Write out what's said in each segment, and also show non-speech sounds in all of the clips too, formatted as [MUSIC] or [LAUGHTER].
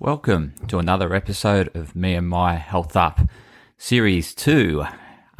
Welcome to another episode of Me and My Health Up, Series 2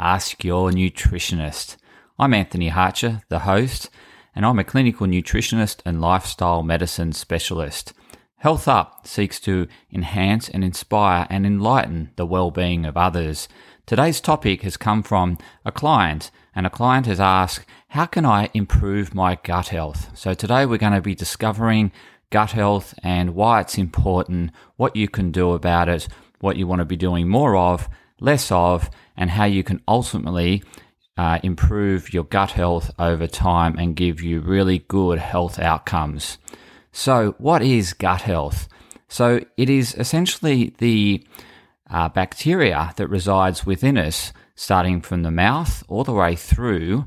Ask Your Nutritionist. I'm Anthony Hartcher, the host, and I'm a clinical nutritionist and lifestyle medicine specialist. Health Up seeks to enhance and inspire and enlighten the well-being of others. Today's topic has come from a client, and a client has asked, How can I improve my gut health? So today we're going to be discovering gut health and why it's important, what you can do about it, what you want to be doing more of, less of, and how you can ultimately uh, improve your gut health over time and give you really good health outcomes. So, what is gut health? So, it is essentially the uh, bacteria that resides within us, starting from the mouth all the way through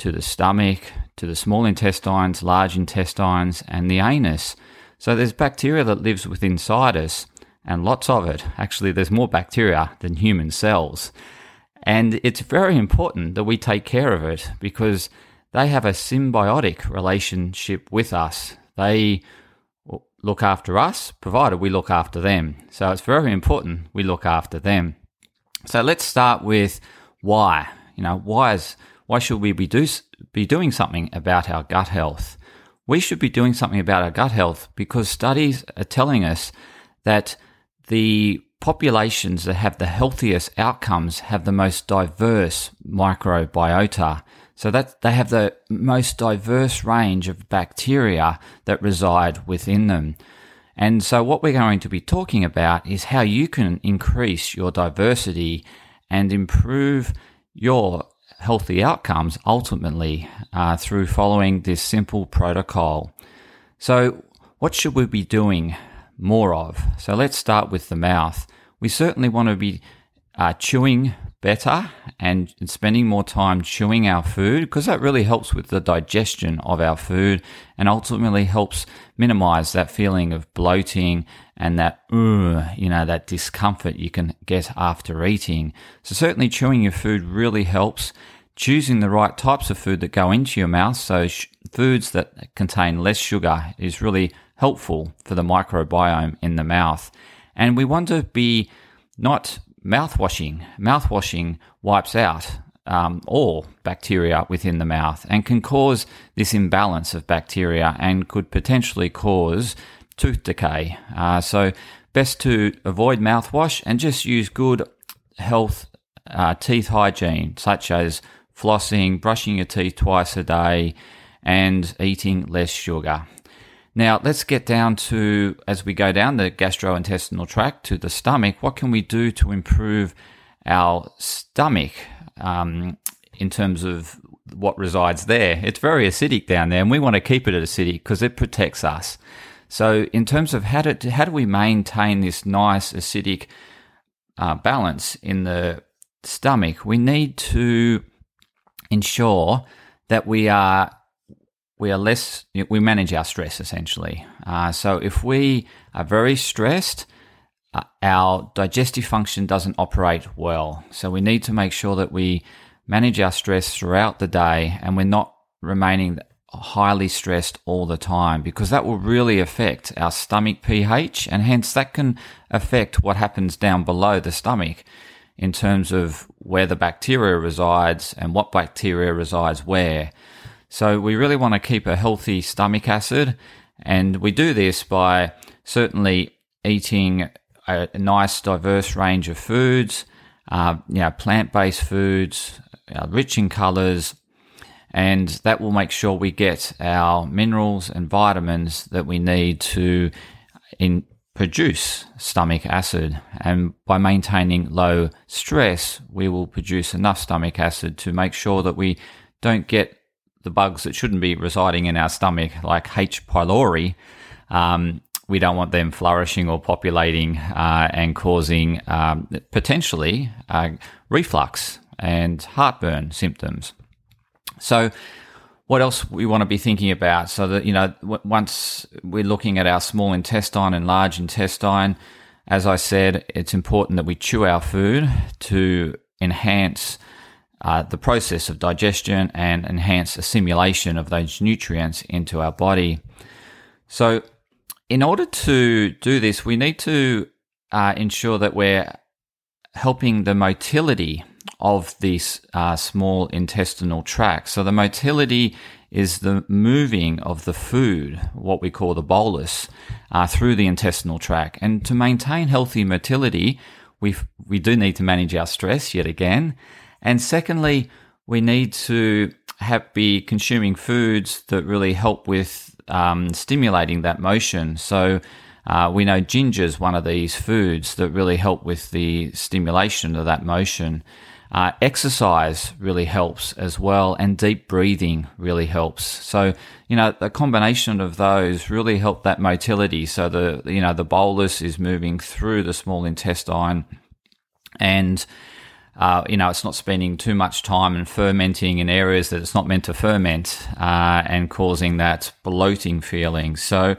to the stomach, to the small intestines, large intestines, and the anus. So there's bacteria that lives within us, and lots of it. Actually, there's more bacteria than human cells. And it's very important that we take care of it because they have a symbiotic relationship with us. They look after us, provided we look after them. So it's very important we look after them. So let's start with why. You know, why is why should we be do, be doing something about our gut health? We should be doing something about our gut health because studies are telling us that the populations that have the healthiest outcomes have the most diverse microbiota. So that they have the most diverse range of bacteria that reside within them. And so what we're going to be talking about is how you can increase your diversity and improve your healthy outcomes ultimately uh, through following this simple protocol. So, what should we be doing more of? So, let's start with the mouth. We certainly want to be uh, chewing better and spending more time chewing our food because that really helps with the digestion of our food and ultimately helps minimize that feeling of bloating and that, you know, that discomfort you can get after eating. So certainly chewing your food really helps. Choosing the right types of food that go into your mouth, so sh- foods that contain less sugar, is really helpful for the microbiome in the mouth. And we want to be not mouthwashing. Mouthwashing wipes out um, all bacteria within the mouth and can cause this imbalance of bacteria and could potentially cause tooth decay. Uh, so, best to avoid mouthwash and just use good health uh, teeth hygiene, such as flossing, brushing your teeth twice a day, and eating less sugar. Now, let's get down to, as we go down the gastrointestinal tract to the stomach, what can we do to improve our stomach um, in terms of what resides there? It's very acidic down there, and we want to keep it acidic because it protects us. So, in terms of how, to, how do we maintain this nice acidic uh, balance in the stomach, we need to ensure that we are we are less we manage our stress essentially. Uh, so if we are very stressed, uh, our digestive function doesn't operate well. So we need to make sure that we manage our stress throughout the day and we're not remaining highly stressed all the time because that will really affect our stomach pH and hence that can affect what happens down below the stomach in terms of where the bacteria resides and what bacteria resides where. So we really want to keep a healthy stomach acid, and we do this by certainly eating a nice, diverse range of foods, uh, you know, plant-based foods, uh, rich in colors, and that will make sure we get our minerals and vitamins that we need to in, produce stomach acid. And by maintaining low stress, we will produce enough stomach acid to make sure that we don't get the bugs that shouldn't be residing in our stomach, like H. pylori, um, we don't want them flourishing or populating uh, and causing um, potentially uh, reflux and heartburn symptoms. So, what else we want to be thinking about? So that you know, once we're looking at our small intestine and large intestine, as I said, it's important that we chew our food to enhance uh, the process of digestion and enhance assimilation of those nutrients into our body. So, in order to do this, we need to uh, ensure that we're helping the motility of this uh, small intestinal tract. So the motility is the moving of the food, what we call the bolus, uh, through the intestinal tract. And to maintain healthy motility, we we do need to manage our stress yet again. And secondly, we need to have be consuming foods that really help with um, stimulating that motion. So uh, we know ginger is one of these foods that really help with the stimulation of that motion. Uh, exercise really helps as well, and deep breathing really helps. So, you know, the combination of those really help that motility. So the, you know, the bolus is moving through the small intestine and, uh, you know, it's not spending too much time and fermenting in areas that it's not meant to ferment uh, and causing that bloating feeling. So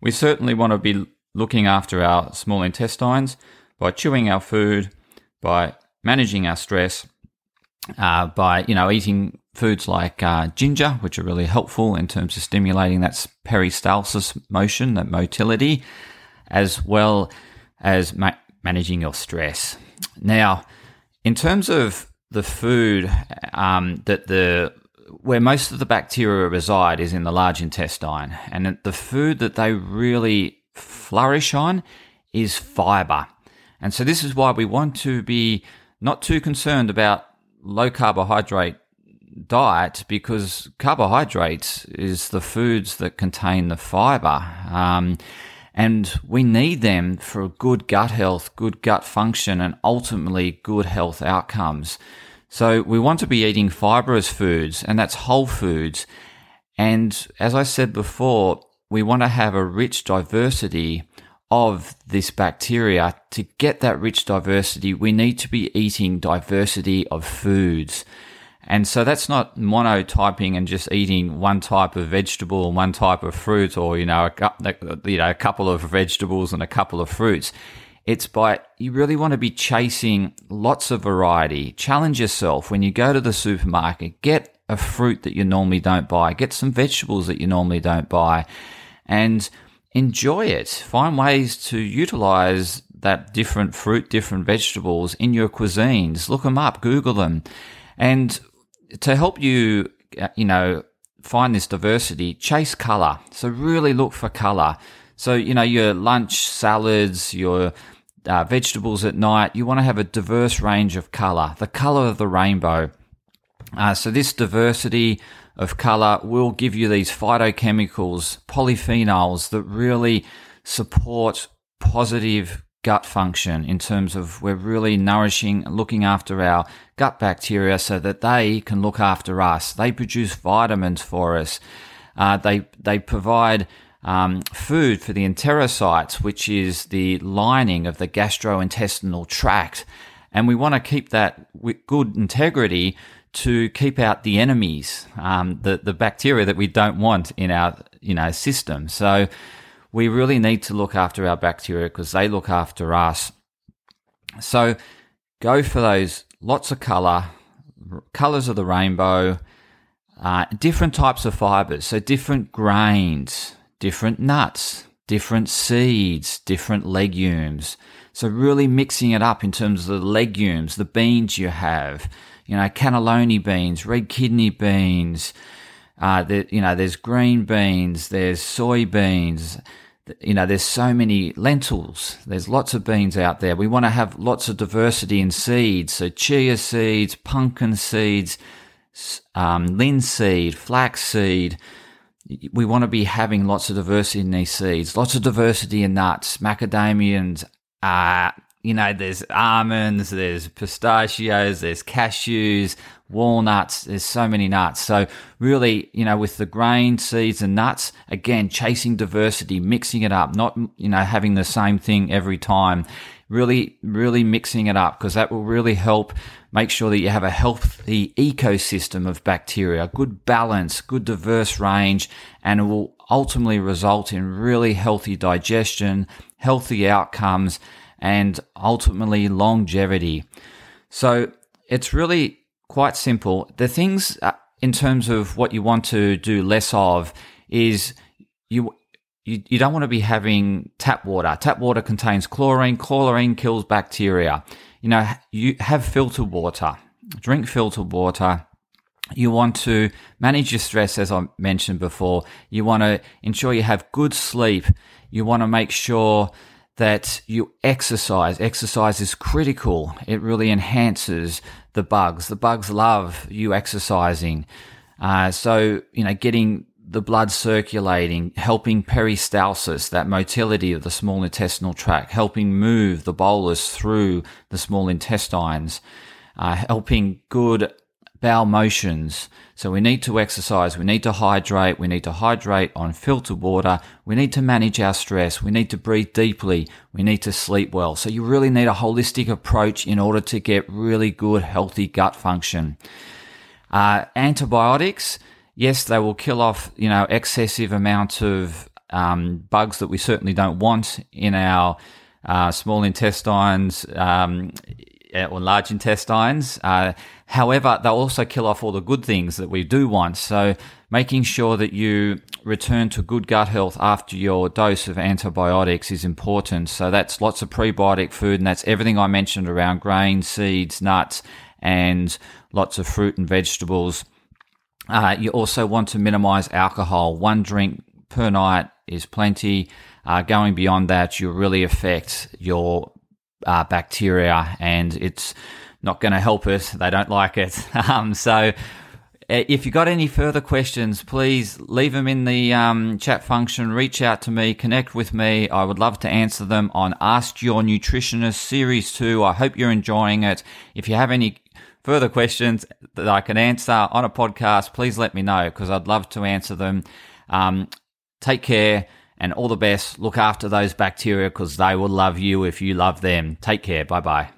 we certainly want to be looking after our small intestines by chewing our food, by managing our stress uh, by you know eating foods like uh, ginger, which are really helpful in terms of stimulating that peristalsis motion, that motility, as well as ma- managing your stress. Now, in terms of the food um, that the where most of the bacteria reside is in the large intestine, and the food that they really flourish on is fiber. And so this is why we want to be not too concerned about low carbohydrate diet because carbohydrates is the foods that contain the fiber. Um, and we need them for good gut health, good gut function, and ultimately good health outcomes. So we want to be eating fibrous foods, and that's whole foods. And as I said before, we want to have a rich diversity of this bacteria, to get that rich diversity, we need to be eating diversity of foods. And so that's not monotyping and just eating one type of vegetable and one type of fruit or, you know, a, you know, a couple of vegetables and a couple of fruits. It's by, you really want to be chasing lots of variety. Challenge yourself when you go to the supermarket. Get a fruit that you normally don't buy. Get some vegetables that you normally don't buy. And enjoy it. Find ways to utilize that different fruit, different vegetables in your cuisines. Look them up, Google them. And to help you, uh, you know, find this diversity, chase color. So really look for color. So, you know, your lunch salads, your uh, vegetables at night, you want to have a diverse range of color, the color of the rainbow. Uh, so this diversity of color will give you these phytochemicals, polyphenols that really support positive gut function in terms of we're really nourishing, looking after our gut bacteria so that they can look after us. They produce vitamins for us. Uh, they they provide um, food for the enterocytes, which is the lining of the gastrointestinal tract, and we want to keep that with good integrity to keep out the enemies, um, the the bacteria that we don't want in our you know system. So we really need to look after our bacteria because they look after us. So go for those lots of color, colors of the rainbow, uh, different types of fibers, so different grains, different nuts, different seeds, different legumes. So really mixing it up in terms of the legumes, the beans you have you know, cannellini beans, red kidney beans. Uh, the, you know, there's green beans, there's soybeans. You know, there's so many lentils. There's lots of beans out there. We want to have lots of diversity in seeds. So chia seeds, pumpkin seeds, um, linseed, flaxseed. We want to be having lots of diversity in these seeds, lots of diversity in nuts, macadamians, uh, you know, there's almonds, there's pistachios, there's cashews, walnuts, there's so many nuts. So really, you know, with the grain, seeds and nuts, again, chasing diversity, mixing it up, not, you know, having the same thing every time. Really, really mixing it up because that will really help make sure that you have a healthy ecosystem of bacteria, good balance, good diverse range, and it will ultimately result in really healthy digestion, healthy outcomes, and ultimately longevity. So it's really quite simple. The things uh, in terms of what you want to do less of is you you, you don't want to be having tap water. Tap water contains chlorine. Chlorine kills bacteria. You know, you have filtered water. Drink filtered water. You want to manage your stress, as I mentioned before. You want to ensure you have good sleep. You want to make sure that you exercise. Exercise is critical. It really enhances the bugs. The bugs love you exercising. Uh, so, you know, getting the blood circulating, helping peristalsis, that motility of the small intestinal tract, helping move the bolus through the small intestines, uh, helping good bowel motions. So we need to exercise, we need to hydrate, we need to hydrate on filtered water, we need to manage our stress, we need to breathe deeply, we need to sleep well. So you really need a holistic approach in order to get really good, healthy gut function. Uh, antibiotics, yes, they will kill off, you know, excessive amounts of um, bugs that we certainly don't want in our uh, small intestines um, or large intestines. Uh, however, they'll also kill off all the good things that we do want. So, making sure that you return to good gut health after your dose of antibiotics is important. So, that's lots of prebiotic food, and that's everything I mentioned around grains, seeds, nuts, and lots of fruit and vegetables. Uh, you also want to minimize alcohol. One drink per night is plenty. Uh, going beyond that, you really affect your uh, bacteria and it's not going to help it. They don't like it. [LAUGHS] Um, so, uh, if you got any further questions, please leave them in the um, chat function. Reach out to me, connect with me. I would love to answer them on Ask Your Nutritionist Series 2. I hope you're enjoying it. If you have any further questions that I can answer on a podcast, please let me know because I'd love to answer them. Um, take care and all the best. Look after those bacteria because they will love you if you love them. Take care. Bye bye.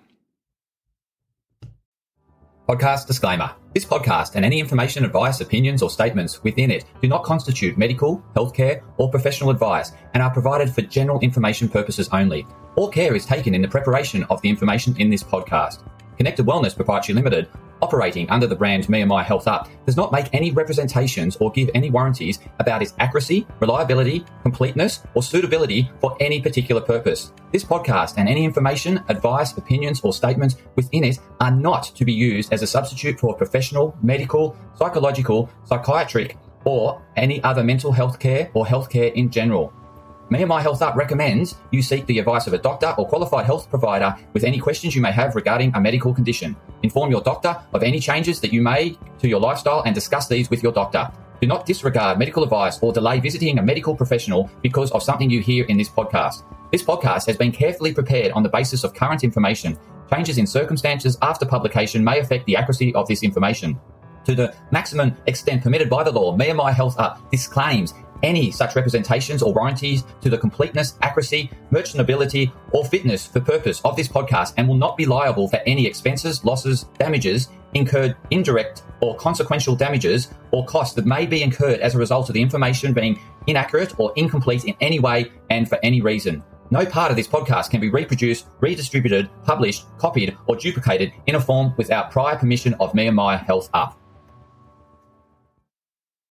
Podcast disclaimer. This podcast and any information, advice, opinions, or statements within it do not constitute medical, healthcare, or professional advice and are provided for general information purposes only. All care is taken in the preparation of the information in this podcast. Connected Wellness Proprietary Limited, operating under the brand Me and My Health Up, does not make any representations or give any warranties about its accuracy, reliability, completeness, or suitability for any particular purpose. This podcast and any information, advice, opinions, or statements within it are not to be used as a substitute for professional, medical, psychological, psychiatric, or any other mental health care or health care in general. Me and My Health Up recommends you seek the advice of a doctor or qualified health provider with any questions you may have regarding a medical condition. Inform your doctor of any changes that you may to your lifestyle and discuss these with your doctor. Do not disregard medical advice or delay visiting a medical professional because of something you hear in this podcast. This podcast has been carefully prepared on the basis of current information. Changes in circumstances after publication may affect the accuracy of this information. To the maximum extent permitted by the law, Me and My Health Up disclaims any such representations or warranties to the completeness, accuracy, merchantability, or fitness for purpose of this podcast and will not be liable for any expenses, losses, damages incurred, indirect or consequential damages or costs that may be incurred as a result of the information being inaccurate or incomplete in any way and for any reason. No part of this podcast can be reproduced, redistributed, published, copied, or duplicated in a form without prior permission of me and my health up.